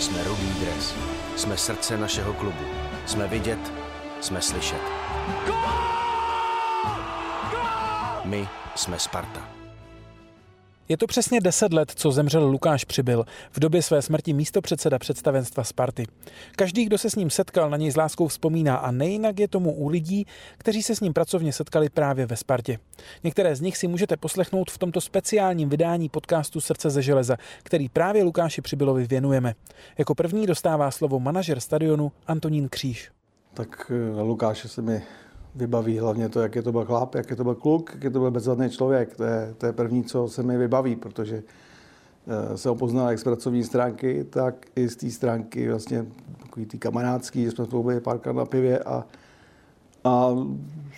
Jsme rudý dres. Jsme srdce našeho klubu. Jsme vidět, jsme slyšet. My jsme Sparta. Je to přesně deset let, co zemřel Lukáš Přibyl, v době své smrti místo předseda představenstva Sparty. Každý, kdo se s ním setkal, na něj s láskou vzpomíná a nejinak je tomu u lidí, kteří se s ním pracovně setkali právě ve Spartě. Některé z nich si můžete poslechnout v tomto speciálním vydání podcastu Srdce ze železa, který právě Lukáši Přibylovi věnujeme. Jako první dostává slovo manažer stadionu Antonín Kříž. Tak eh, Lukáše se mi vybaví hlavně to, jak je to byl chlap, jak je to byl kluk, jak je to byl bezvadný člověk. To je, to je první, co se mi vybaví, protože eh, se ho poznal jak z pracovní stránky, tak i z té stránky vlastně takový tý kamarádský, že jsme spolu byli párkrát na pivě a, a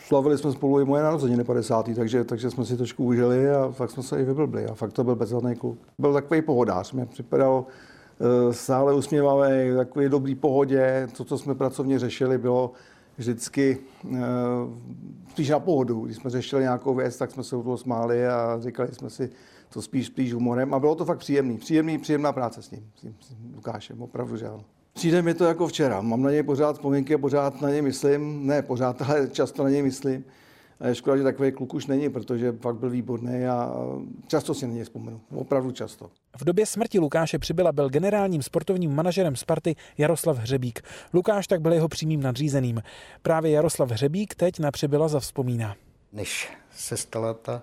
slavili jsme spolu i moje narozeniny 50. Takže, takže jsme si trošku užili a fakt jsme se i vyblbli. A fakt to byl bezvadný kluk. Byl takový pohodář, mě připadal eh, stále usměvavý, takový dobrý pohodě. To, co jsme pracovně řešili, bylo vždycky uh, spíš na pohodu. Když jsme řešili nějakou věc, tak jsme se u toho smáli a říkali jsme si to spíš, spíš humorem. A bylo to fakt příjemný. Příjemný, příjemná práce s ním, s tím, s tím Lukášem, opravdu, že. Přijde mi to jako včera. Mám na něj pořád vzpomínky, pořád na něj myslím. Ne pořád, ale často na něj myslím. A je škoda, že takový kluk už není, protože fakt byl výborný a často si na něj vzpomenu. Opravdu často. V době smrti Lukáše Přibyla byl generálním sportovním manažerem Sparty Jaroslav Hřebík. Lukáš tak byl jeho přímým nadřízeným. Právě Jaroslav Hřebík teď na Přibyla zavzpomíná. Než se stala ta,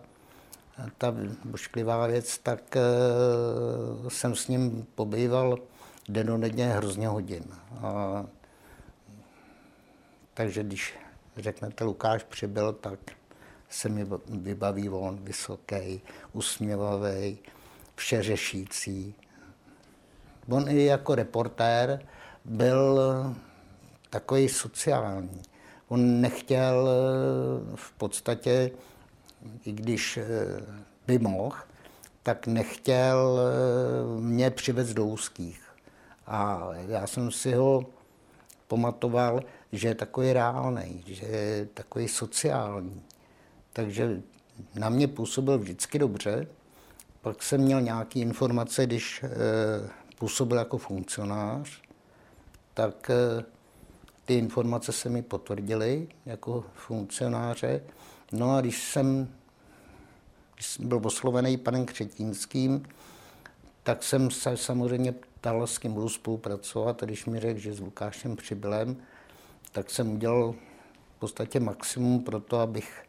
ta bošklivá věc, tak uh, jsem s ním pobýval denodenně hrozně hodin. A, takže když řeknete Lukáš přibyl, tak se mi vybaví on vysoký, usměvavý, všeřešící. On i jako reportér byl takový sociální. On nechtěl v podstatě, i když by mohl, tak nechtěl mě přivést do úzkých. A já jsem si ho pamatoval, že je takový reálný, že je takový sociální. Takže na mě působil vždycky dobře. Pak jsem měl nějaké informace, když e, působil jako funkcionář, tak e, ty informace se mi potvrdily jako funkcionáře. No a když jsem, když jsem byl oslovený panem Křetínským, tak jsem se samozřejmě ptal, s kým budu spolupracovat. A když mi řekl, že s Lukášem Přibylem, tak jsem udělal v podstatě maximum pro to, abych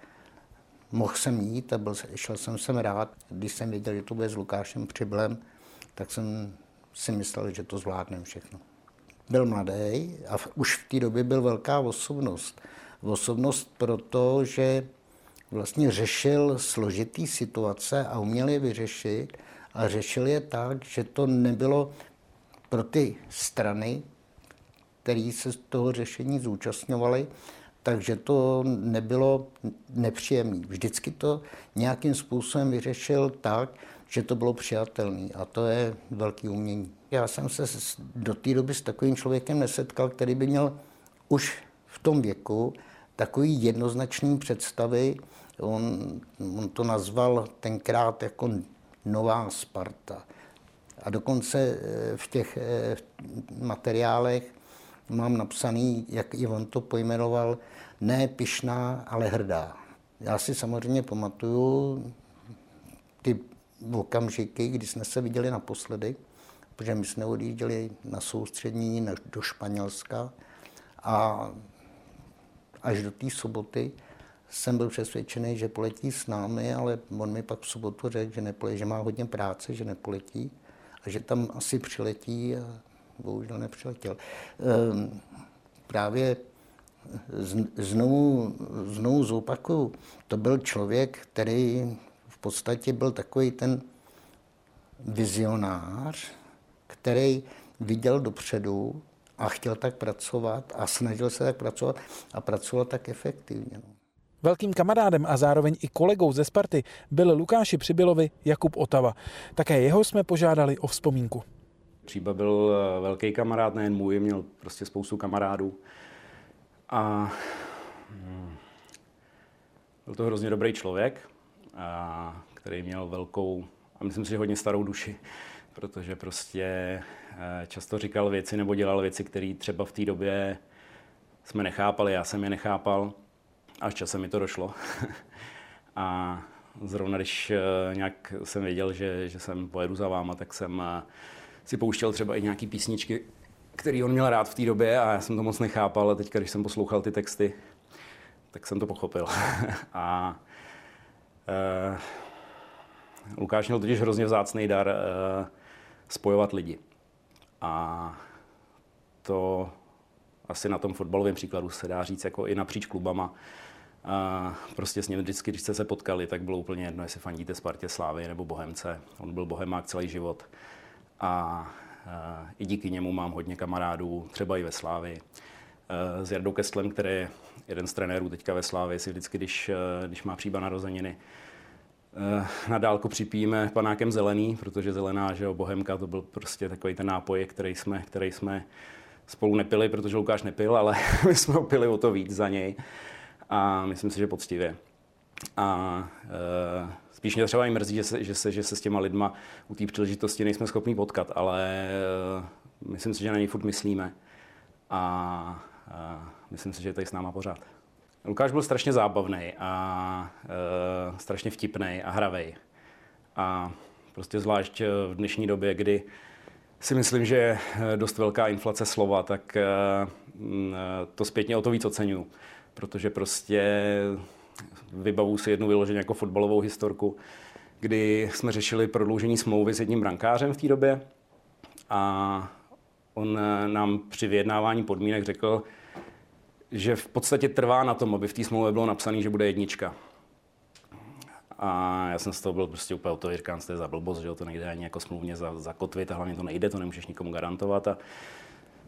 mohl sem jít a byl, šel jsem sem rád. Když jsem věděl, že to bude s Lukášem Přiblem, tak jsem si myslel, že to zvládnem všechno. Byl mladý a v, už v té době byl velká osobnost. Osobnost proto, že vlastně řešil složitý situace a uměl je vyřešit a řešil je tak, že to nebylo pro ty strany, který se z toho řešení zúčastňovali, takže to nebylo nepříjemné. Vždycky to nějakým způsobem vyřešil tak, že to bylo přijatelné a to je velký umění. Já jsem se do té doby s takovým člověkem nesetkal, který by měl už v tom věku takový jednoznačný představy. On, on to nazval tenkrát jako nová Sparta. A dokonce eh, v těch eh, materiálech mám napsaný, jak i on to pojmenoval, ne pišná, ale hrdá. Já si samozřejmě pamatuju ty okamžiky, kdy jsme se viděli naposledy, protože my jsme odjížděli na soustřední do Španělska a až do té soboty jsem byl přesvědčený, že poletí s námi, ale on mi pak v sobotu řekl, že, nepoletí, že má hodně práce, že nepoletí a že tam asi přiletí a bohužel nepřiletěl. Ehm, právě znovu, znovu zopakuju, to byl člověk, který v podstatě byl takový ten vizionář, který viděl dopředu a chtěl tak pracovat a snažil se tak pracovat a pracoval tak efektivně. No. Velkým kamarádem a zároveň i kolegou ze Sparty byl Lukáši Přibylovi Jakub Otava. Také jeho jsme požádali o vzpomínku. Příba byl eh, velký kamarád, nejen můj, měl prostě spoustu kamarádů. A hm, byl to hrozně dobrý člověk, a, který měl velkou, a myslím si, že hodně starou duši. protože prostě eh, často říkal věci nebo dělal věci, které třeba v té době jsme nechápali, já jsem je nechápal, až časem mi to došlo. a zrovna když eh, nějak jsem věděl, že, že jsem pojedu za váma, tak jsem eh, si pouštěl třeba i nějaký písničky, který on měl rád v té době a já jsem to moc nechápal, ale teď, když jsem poslouchal ty texty, tak jsem to pochopil. a uh, Lukáš měl totiž hrozně vzácný dar uh, spojovat lidi. A to asi na tom fotbalovém příkladu se dá říct jako i napříč klubama. A prostě s ním vždycky, když jste se potkali, tak bylo úplně jedno, jestli fandíte Spartě Slávy nebo Bohemce. On byl bohemák celý život. A i díky němu mám hodně kamarádů, třeba i ve Slávi. S Jardou Kestlem, který je jeden z trenérů teďka ve Slávě, si vždycky, když, když má příba narozeniny, na dálku připijíme panákem zelený, protože zelená, že jo, bohemka, to byl prostě takový ten nápoj, který jsme, který jsme spolu nepili, protože Lukáš nepil, ale my jsme ho pili o to víc za něj. A myslím si, že poctivě. A e, spíš mě třeba i mrzí, že se, že se, že se s těma lidma u té příležitosti nejsme schopni potkat, ale e, myslím si, že na něj furt myslíme. A e, myslím si, že je tady s náma pořád. Lukáš byl strašně zábavný a e, strašně vtipný a hravej. A prostě zvlášť v dnešní době, kdy si myslím, že je dost velká inflace slova, tak e, to zpětně o to víc oceňuju. Protože prostě vybavu si jednu vyloženě jako fotbalovou historku, kdy jsme řešili prodloužení smlouvy s jedním brankářem v té době a on nám při vyjednávání podmínek řekl, že v podstatě trvá na tom, aby v té smlouvě bylo napsané, že bude jednička. A já jsem z toho byl prostě úplně to, říkám, to je za blbost, že to nejde ani jako smluvně zakotvit a hlavně to nejde, to nemůžeš nikomu garantovat. A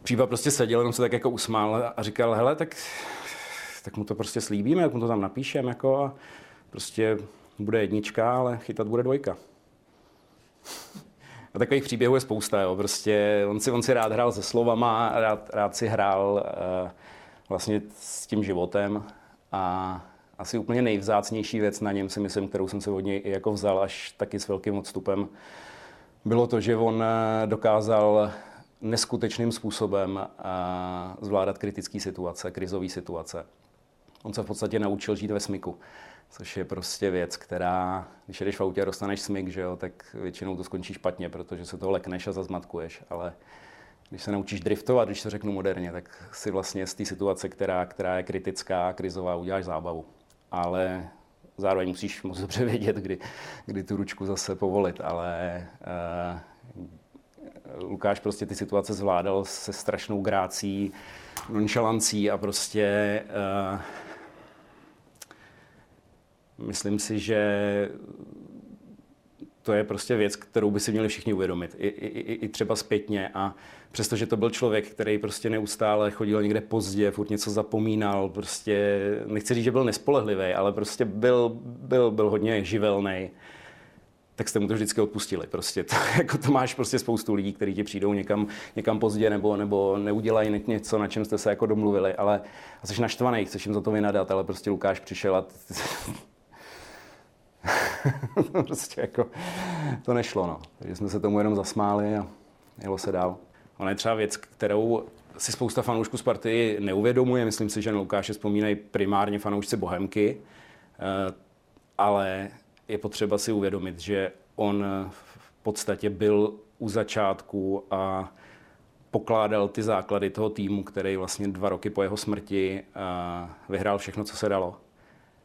Případ prostě seděl, jenom se tak jako usmál a říkal, hele, tak, tak mu to prostě slíbíme, jak mu to tam napíšeme, jako a prostě bude jednička, ale chytat bude dvojka. A takových příběhů je spousta, jo. Prostě on si, on si rád hrál se slovama, rád, rád si hrál uh, vlastně s tím životem a asi úplně nejvzácnější věc na něm si myslím, kterou jsem se od něj jako vzal až taky s velkým odstupem, bylo to, že on eh, dokázal neskutečným způsobem eh, zvládat kritické situace, krizové situace. On se v podstatě naučil žít ve smyku, což je prostě věc, která, když jedeš v autě a dostaneš smyk, že jo, tak většinou to skončí špatně, protože se toho lekneš a zazmatkuješ, ale když se naučíš driftovat, když to řeknu moderně, tak si vlastně z té situace, která, která je kritická, krizová, uděláš zábavu. Ale zároveň musíš moc dobře vědět, kdy, kdy tu ručku zase povolit, ale uh, Lukáš prostě ty situace zvládal se strašnou grácí, nonchalancí a prostě uh, myslím si, že to je prostě věc, kterou by si měli všichni uvědomit, i, i, i třeba zpětně. A přestože to byl člověk, který prostě neustále chodil někde pozdě, furt něco zapomínal, prostě nechci říct, že byl nespolehlivý, ale prostě byl, byl, byl hodně živelný tak jste mu to vždycky odpustili. Prostě to, jako to máš prostě spoustu lidí, kteří ti přijdou někam, někam pozdě nebo, nebo neudělají něco, na čem jste se jako domluvili, ale jsi naštvaný, chceš jim za to vynadat, ale prostě Lukáš přišel a prostě jako to nešlo, no. Takže jsme se tomu jenom zasmáli a jelo se dál. Ona je třeba věc, kterou si spousta fanoušků Sparty neuvědomuje. Myslím si, že na Lukáše vzpomínají primárně fanoušci Bohemky, eh, ale je potřeba si uvědomit, že on v podstatě byl u začátku a pokládal ty základy toho týmu, který vlastně dva roky po jeho smrti eh, vyhrál všechno, co se dalo.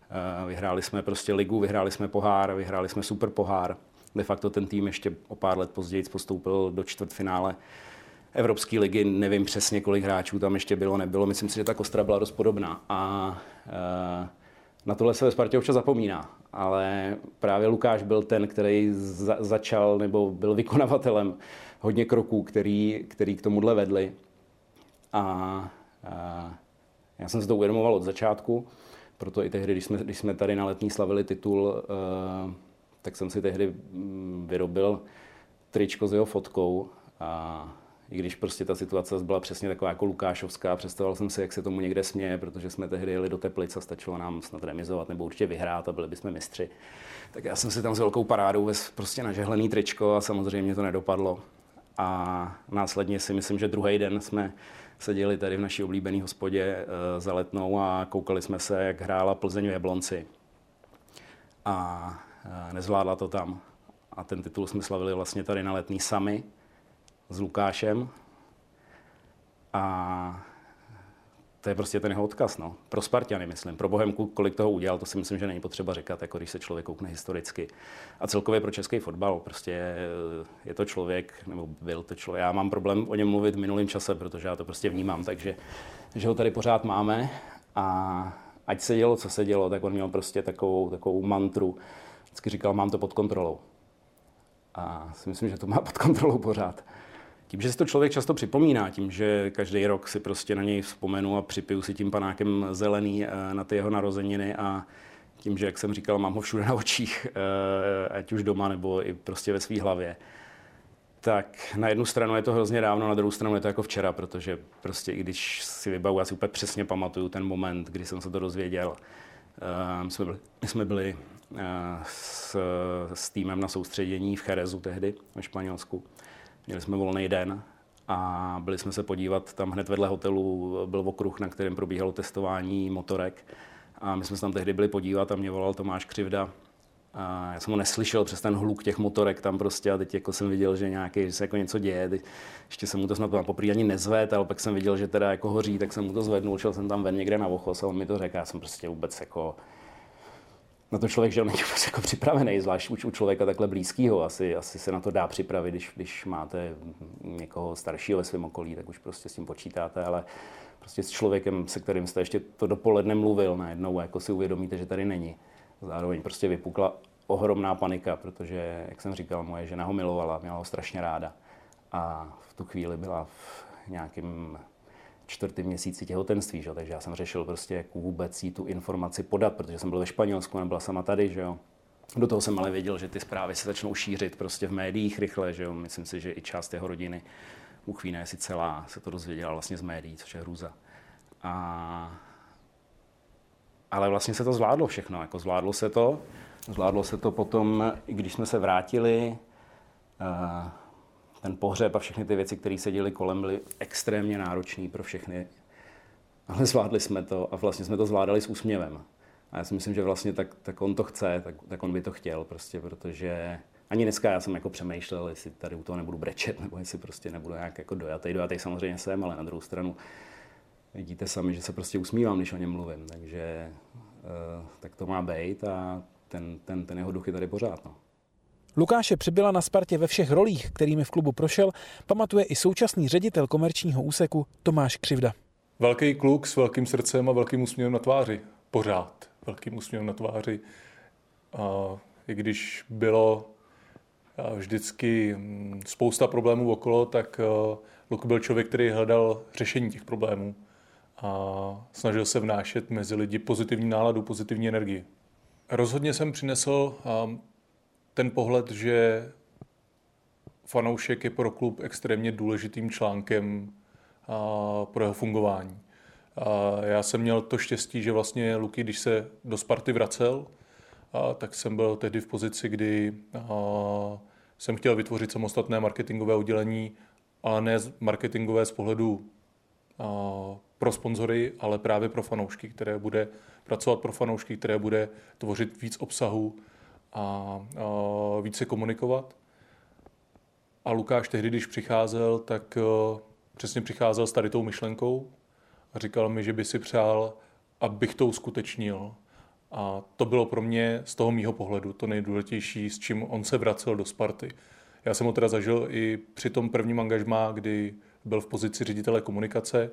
Eh, vyhráli jsme prostě ligu, vyhráli jsme pohár, vyhráli jsme super pohár. De facto ten tým ještě o pár let později postoupil do čtvrtfinále Evropské ligy. Nevím přesně, kolik hráčů tam ještě bylo, nebylo. Myslím si, že ta kostra byla dost podobná. A e, na tohle se ve Spartě občas zapomíná. Ale právě Lukáš byl ten, který za, začal nebo byl vykonavatelem hodně kroků, který, který k tomuhle vedli. A, a já jsem se to uvědomoval od začátku. Proto i tehdy, když jsme, když jsme tady na letní slavili titul, uh, tak jsem si tehdy mm, vyrobil tričko s jeho fotkou a I když prostě ta situace byla přesně taková jako Lukášovská, představoval jsem si, jak se tomu někde směje, protože jsme tehdy jeli do Teplic a stačilo nám snad remizovat nebo určitě vyhrát a byli bychom mistři. Tak já jsem si tam s velkou parádou ves prostě nažehlený tričko a samozřejmě to nedopadlo. A následně si myslím, že druhý den jsme seděli tady v naší oblíbené hospodě e, za letnou a koukali jsme se, jak hrála Plzeň v Jablonci. A e, nezvládla to tam. A ten titul jsme slavili vlastně tady na letní sami s Lukášem. A to je prostě ten jeho odkaz, no. Pro Spartiany, myslím. Pro Bohemku, kolik toho udělal, to si myslím, že není potřeba říkat, jako když se člověk koukne historicky. A celkově pro český fotbal, prostě je, je to člověk, nebo byl to člověk. Já mám problém o něm mluvit v minulém čase, protože já to prostě vnímám, takže že ho tady pořád máme a ať se dělo, co se dělo, tak on měl prostě takovou, takovou mantru. Vždycky říkal, mám to pod kontrolou. A si myslím, že to má pod kontrolou pořád. Tím, že si to člověk často připomíná, tím, že každý rok si prostě na něj vzpomenu a připiju si tím panákem zelený eh, na ty jeho narozeniny a tím, že, jak jsem říkal, mám ho všude na očích, eh, ať už doma nebo i prostě ve své hlavě, tak na jednu stranu je to hrozně dávno, na druhou stranu je to jako včera, protože prostě i když si vybavu, já si úplně přesně pamatuju ten moment, kdy jsem se to dozvěděl. Uh, my jsme byli, my jsme byli s, s týmem na soustředění v Cherezu tehdy, ve Španělsku. Měli jsme volný den a byli jsme se podívat, tam hned vedle hotelu byl okruh, na kterém probíhalo testování motorek. A my jsme se tam tehdy byli podívat a mě volal Tomáš Křivda. A já jsem ho neslyšel přes ten hluk těch motorek tam prostě a teď jako jsem viděl, že, nějaký, že se jako něco děje. Teď ještě jsem mu to snad poprvé ani nezvedl, ale pak jsem viděl, že teda jako hoří, tak jsem mu to zvednul, šel jsem tam ven někde na vochos a on mi to řekl. Já jsem prostě vůbec jako na to člověk že není jako připravený, zvlášť u člověka takhle blízkého. Asi, asi se na to dá připravit, když, když máte někoho staršího ve svém okolí, tak už prostě s tím počítáte, ale prostě s člověkem, se kterým jste ještě to dopoledne mluvil najednou, jako si uvědomíte, že tady není. Zároveň prostě vypukla ohromná panika, protože, jak jsem říkal, moje žena ho milovala, měla ho strašně ráda. A v tu chvíli byla v nějakém čtvrtém měsíci těhotenství, že? takže já jsem řešil prostě, jak vůbec jí tu informaci podat, protože jsem byl ve Španělsku, nebyla sama tady, že jo. Do toho jsem ale věděl, že ty zprávy se začnou šířit prostě v médiích rychle, že jo. Myslím si, že i část jeho rodiny, uchvíne si celá, se to dozvěděla vlastně z médií, což je hrůza. A... Ale vlastně se to zvládlo všechno, jako zvládlo se to. Zvládlo se to potom, když jsme se vrátili, uh, ten pohřeb a všechny ty věci, které se děly kolem, byly extrémně náročné pro všechny. Ale zvládli jsme to a vlastně jsme to zvládali s úsměvem. A já si myslím, že vlastně tak, tak on to chce, tak, tak on by to chtěl prostě, protože ani dneska já jsem jako přemýšlel, jestli tady u toho nebudu brečet, nebo jestli prostě nebudu nějak jako dojatý. Dojatý samozřejmě jsem, ale na druhou stranu vidíte sami, že se prostě usmívám, když o něm mluvím. Takže uh, tak to má být a ten, ten, ten jeho duch je tady pořád. No. Lukáše přibyla na Spartě ve všech rolích, kterými v klubu prošel, pamatuje i současný ředitel komerčního úseku Tomáš Křivda. Velký kluk s velkým srdcem a velkým úsměvem na tváři. Pořád velkým úsměvem na tváři. A I když bylo vždycky mm, spousta problémů okolo, tak Luk byl člověk, který hledal řešení těch problémů a snažil se vnášet mezi lidi pozitivní náladu, pozitivní energii. Rozhodně jsem přinesl ten pohled, že fanoušek je pro klub extrémně důležitým článkem pro jeho fungování. Já jsem měl to štěstí, že vlastně Luky, když se do Sparty vracel, tak jsem byl tehdy v pozici, kdy jsem chtěl vytvořit samostatné marketingové oddělení, ale ne marketingové z pohledu pro sponzory, ale právě pro fanoušky, které bude pracovat pro fanoušky, které bude tvořit víc obsahu, a, a více komunikovat. A Lukáš tehdy, když přicházel, tak uh, přesně přicházel s tady tou myšlenkou a říkal mi, že by si přál, abych to uskutečnil. A to bylo pro mě z toho mýho pohledu to nejdůležitější, s čím on se vracel do Sparty. Já jsem ho teda zažil i při tom prvním angažmá, kdy byl v pozici ředitele komunikace.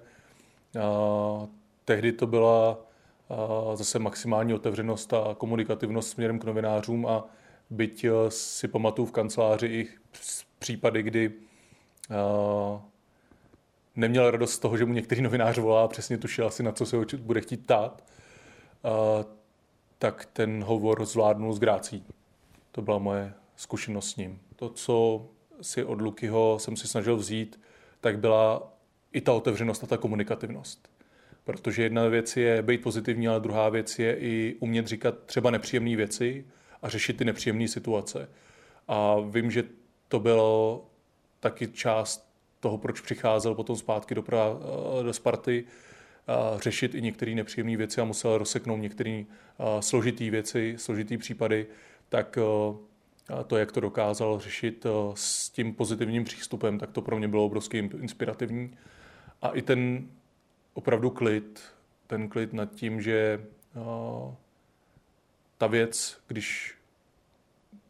A tehdy to byla zase maximální otevřenost a komunikativnost směrem k novinářům a byť eh, si pamatuju v kanceláři i případy, kdy eh, neměl radost z toho, že mu některý novinář volá přesně tušil asi na co se ho bude chtít ptát, eh, tak ten hovor zvládnul s grácí. To byla moje zkušenost s ním. To, co si od Lukyho jsem si snažil vzít, tak byla i ta otevřenost a ta komunikativnost. Protože jedna věc je být pozitivní, ale druhá věc je i umět říkat třeba nepříjemné věci a řešit ty nepříjemné situace. A vím, že to bylo taky část toho, proč přicházel potom zpátky do, pra, do Sparty, a řešit i některé nepříjemné věci a musel rozseknout některé složité věci, složité případy, tak to, jak to dokázal řešit s tím pozitivním přístupem, tak to pro mě bylo obrovsky inspirativní. A i ten opravdu klid, ten klid nad tím, že ta věc, když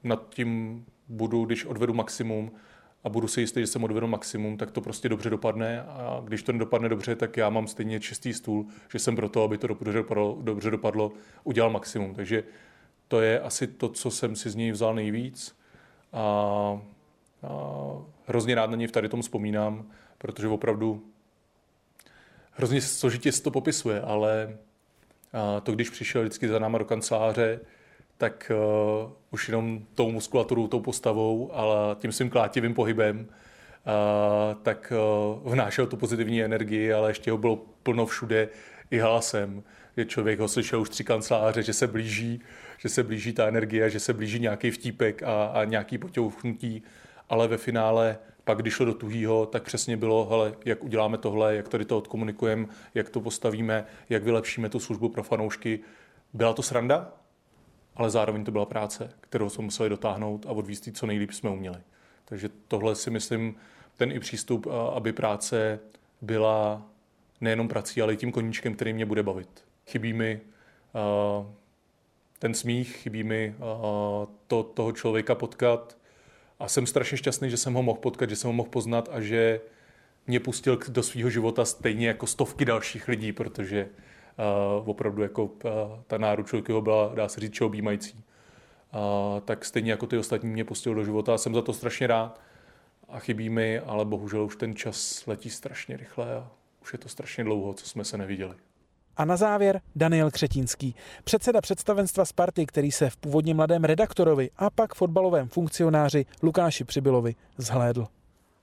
nad tím budu, když odvedu maximum a budu si jistý, že jsem odvedu maximum, tak to prostě dobře dopadne a když to nedopadne dobře, tak já mám stejně čistý stůl, že jsem pro to, aby to dobře dopadlo, dobře dopadlo udělal maximum. Takže to je asi to, co jsem si z něj vzal nejvíc a, a hrozně rád na něj v tady tom vzpomínám, protože opravdu hrozně složitě se to popisuje, ale to, když přišel vždycky za náma do kanceláře, tak uh, už jenom tou muskulaturou, tou postavou, ale tím svým klátivým pohybem, uh, tak uh, vnášel tu pozitivní energii, ale ještě ho bylo plno všude i hlasem. Je člověk ho slyšel už tři kanceláře, že se blíží, že se blíží ta energie, že se blíží nějaký vtípek a, a nějaký potěuchnutí, ale ve finále pak, když šlo do tuhýho, tak přesně bylo, hele, jak uděláme tohle, jak tady to odkomunikujeme, jak to postavíme, jak vylepšíme tu službu pro fanoušky. Byla to sranda, ale zároveň to byla práce, kterou jsme museli dotáhnout a odvíst co nejlíp jsme uměli. Takže tohle si myslím, ten i přístup, aby práce byla nejenom prací, ale i tím koníčkem, který mě bude bavit. Chybí mi ten smích, chybí mi to, toho člověka potkat a jsem strašně šťastný, že jsem ho mohl potkat, že jsem ho mohl poznat a že mě pustil do svého života stejně jako stovky dalších lidí, protože uh, opravdu jako uh, ta náruč ho byla, dá se říct, objímající. Uh, tak stejně jako ty ostatní mě pustil do života a jsem za to strašně rád. A chybí mi, ale bohužel už ten čas letí strašně rychle a už je to strašně dlouho, co jsme se neviděli. A na závěr Daniel Křetínský, předseda představenstva Sparty, který se v původně mladém redaktorovi a pak fotbalovém funkcionáři Lukáši Přibylovi zhlédl.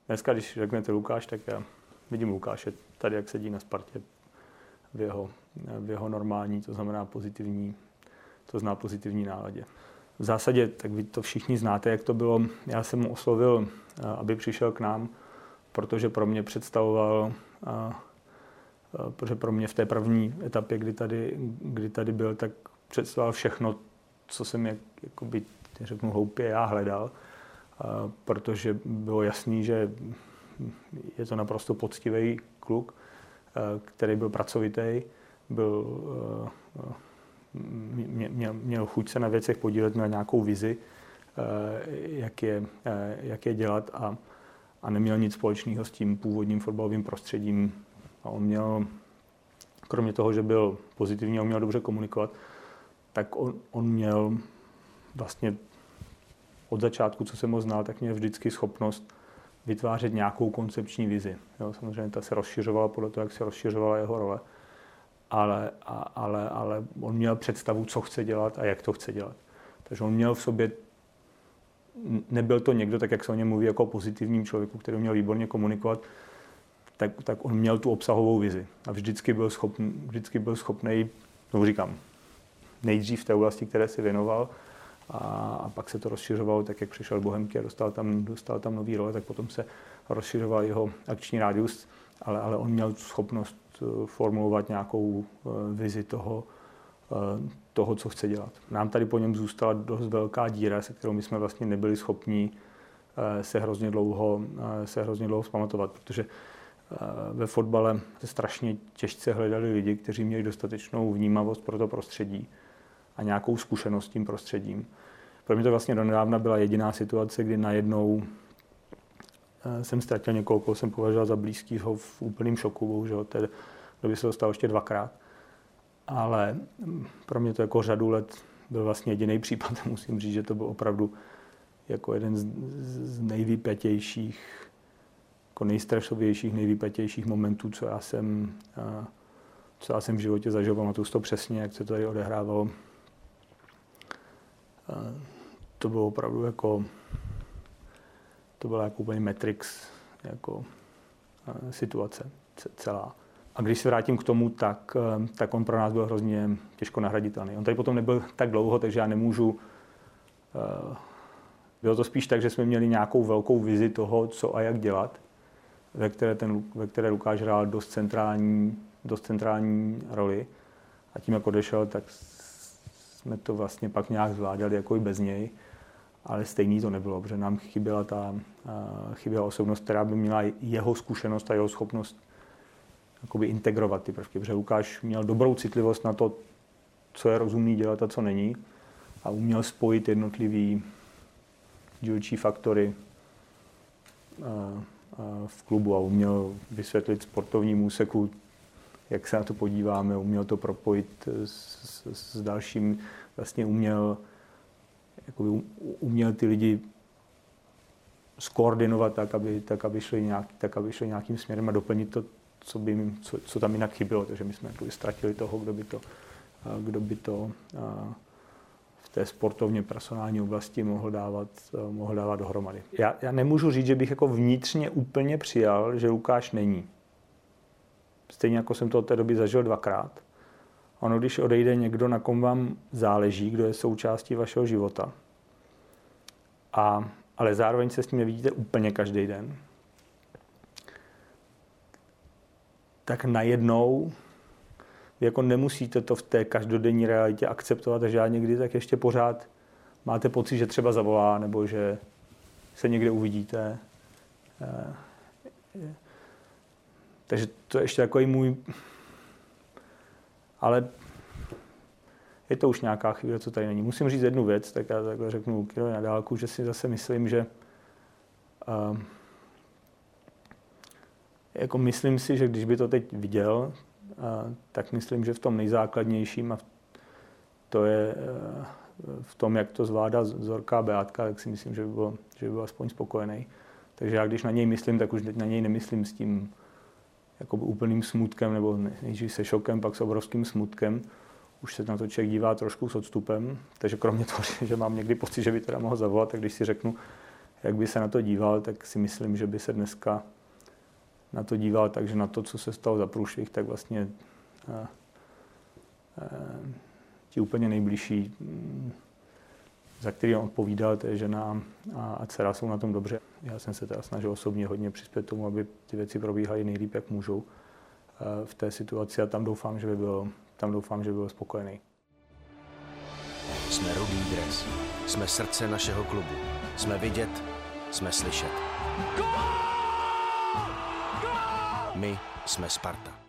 Dneska, když řeknete Lukáš, tak já vidím Lukáše tady, jak sedí na Spartě v jeho, v jeho normální, to znamená pozitivní, to zná pozitivní náladě. V zásadě, tak vy to všichni znáte, jak to bylo. Já jsem mu oslovil, eh, aby přišel k nám, protože pro mě představoval, eh, protože pro mě v té první etapě, kdy tady, kdy tady byl, tak představoval všechno, co jsem jak, jakoby, řeknu hloupě, já hledal, protože bylo jasný, že je to naprosto poctivý kluk, Eh, který byl pracovitý, byl, eh, měl, měl chuť se na věcech podílet, měl nějakou vizi, eh, jak je, jak je dělat a, a neměl nic společného s tím původním fotbalovým prostředím. A on měl, kromě toho, že byl pozitivní a uměl dobře komunikovat, tak on, on měl vlastně od začátku, co jsem ho znal, tak měl vždycky schopnost vytvářet nějakou koncepční vizi. Jo, samozřejmě ta se rozšiřovala podle toho, jak se rozšiřovala jeho role, ale, a, ale, ale on měl představu, co chce dělat a jak to chce dělat. Takže on měl v sobě, nebyl to někdo, tak jak se o něm mluví, jako pozitivním člověku, který měl výborně komunikovat, tak, tak on měl tu obsahovou vizi a vždycky byl schopný, vždycky byl schopný, no říkám, nejdřív v té oblasti, které si věnoval, a, a pak se to rozšiřovalo, tak jak přišel Bohemky a dostal tam, dostal tam nový role, tak potom se rozšiřoval jeho akční rádius, ale, ale on měl schopnost eh, formulovat nějakou eh, vizi toho, eh, toho, co chce dělat. Nám tady po něm zůstala dost velká díra, se kterou my jsme vlastně nebyli schopni se hrozně dlouho, se hrozně dlouho vzpamatovat, protože ve fotbale se strašně těžce hledali lidi, kteří měli dostatečnou vnímavost pro to prostředí a nějakou zkušenost s tím prostředím. Pro mě to vlastně donedávna byla jediná situace, kdy najednou eh, jsem ztratil někoho, koho jsem považoval za blízkého v úplném šoku, bohužel té doby se to stalo ještě dvakrát. Ale hm, pro mě to jako řadu let byl vlastně jediný případ. Musím říct, že to byl opravdu jako jeden z, z jako nejstresovějších, nejvypětějších momentů, co já jsem, eh, co já jsem v životě zažil. Pamatuju to přesně, jak se to tady odehrávalo to bylo opravdu jako, to bylo jako úplně Matrix, jako situace celá. A když se vrátím k tomu, tak, tak on pro nás byl hrozně těžko nahraditelný. On tady potom nebyl tak dlouho, takže já nemůžu bylo to spíš tak, že jsme měli nějakou velkou vizi toho, co a jak dělat, ve které, ten, ve které Lukáš hrál dost centrální, dost centrální roli. A tím, jak odešel, tak jsme to vlastně pak nějak zvládali jako i bez něj. Ale stejný to nebylo, protože nám chyběla ta chyběla osobnost, která by měla jeho zkušenost a jeho schopnost jakoby integrovat ty prvky. Protože Lukáš měl dobrou citlivost na to, co je rozumný dělat a co není. A uměl spojit jednotlivý dílčí faktory v klubu a uměl vysvětlit sportovnímu úseku, jak se na to podíváme, uměl to propojit s, s, s dalším, vlastně uměl, jakoby uměl ty lidi skoordinovat tak, aby, tak, aby, šli nějak, tak, aby šli nějakým směrem a doplnit to, co, by, co, co tam jinak chybělo. Takže my jsme ztratili toho, kdo by to, kdo by to té sportovně personální oblasti mohl dávat, eh, mohl dávat dohromady. Já, já nemůžu říct, že bych jako vnitřně úplně přijal, že Lukáš není. Stejně jako jsem to od té doby zažil dvakrát. Ono, když odejde někdo, na kom vám záleží, kdo je součástí vašeho života, a, ale zároveň se s tím nevidíte úplně každý den, tak najednou vy jako nemusíte to v té každodenní realitě akceptovat, takže já někdy tak ještě pořád máte pocit, že třeba zavolá, nebo že se někde uvidíte. Eh, takže to je ještě takový můj... Ale je to už nějaká chvíle, co tady není. Musím říct jednu věc, tak já takhle řeknu na dálku, že si zase myslím, že uh, jako myslím si, že když by to teď viděl, tak myslím, že v tom nejzákladnějším a to je eh, v tom, jak to zvládá Zorka a Beátka, tak si myslím, že by, byl, že by byl aspoň spokojený. Takže já když na něj myslím, tak už na něj nemyslím s tím jakoby úplným smutkem, nebo nejdřív se šokem, pak s obrovským smutkem. Už se na to člověk dívá trošku s odstupem, takže kromě toho, že mám někdy pocit, že by teda mohl zavolat, tak když si řeknu, jak by se na to díval, tak si myslím, že by se dneska na to díval, takže na to, co se stalo za průšvih, tak vlastně a, a, ti úplně nejbližší, mm, za který on odpovídal, to je žena a, a dcera jsou na tom dobře. Já jsem se teda snažil osobně hodně přispět tomu, aby ty věci probíhaly nejlíp, jak můžou v té situaci a tam doufám, že by byl, tam doufám, že by byl spokojený. Jsme Rudý dres. Jsme srdce našeho klubu. Jsme vidět, jsme slyšet. My jsme Sparta.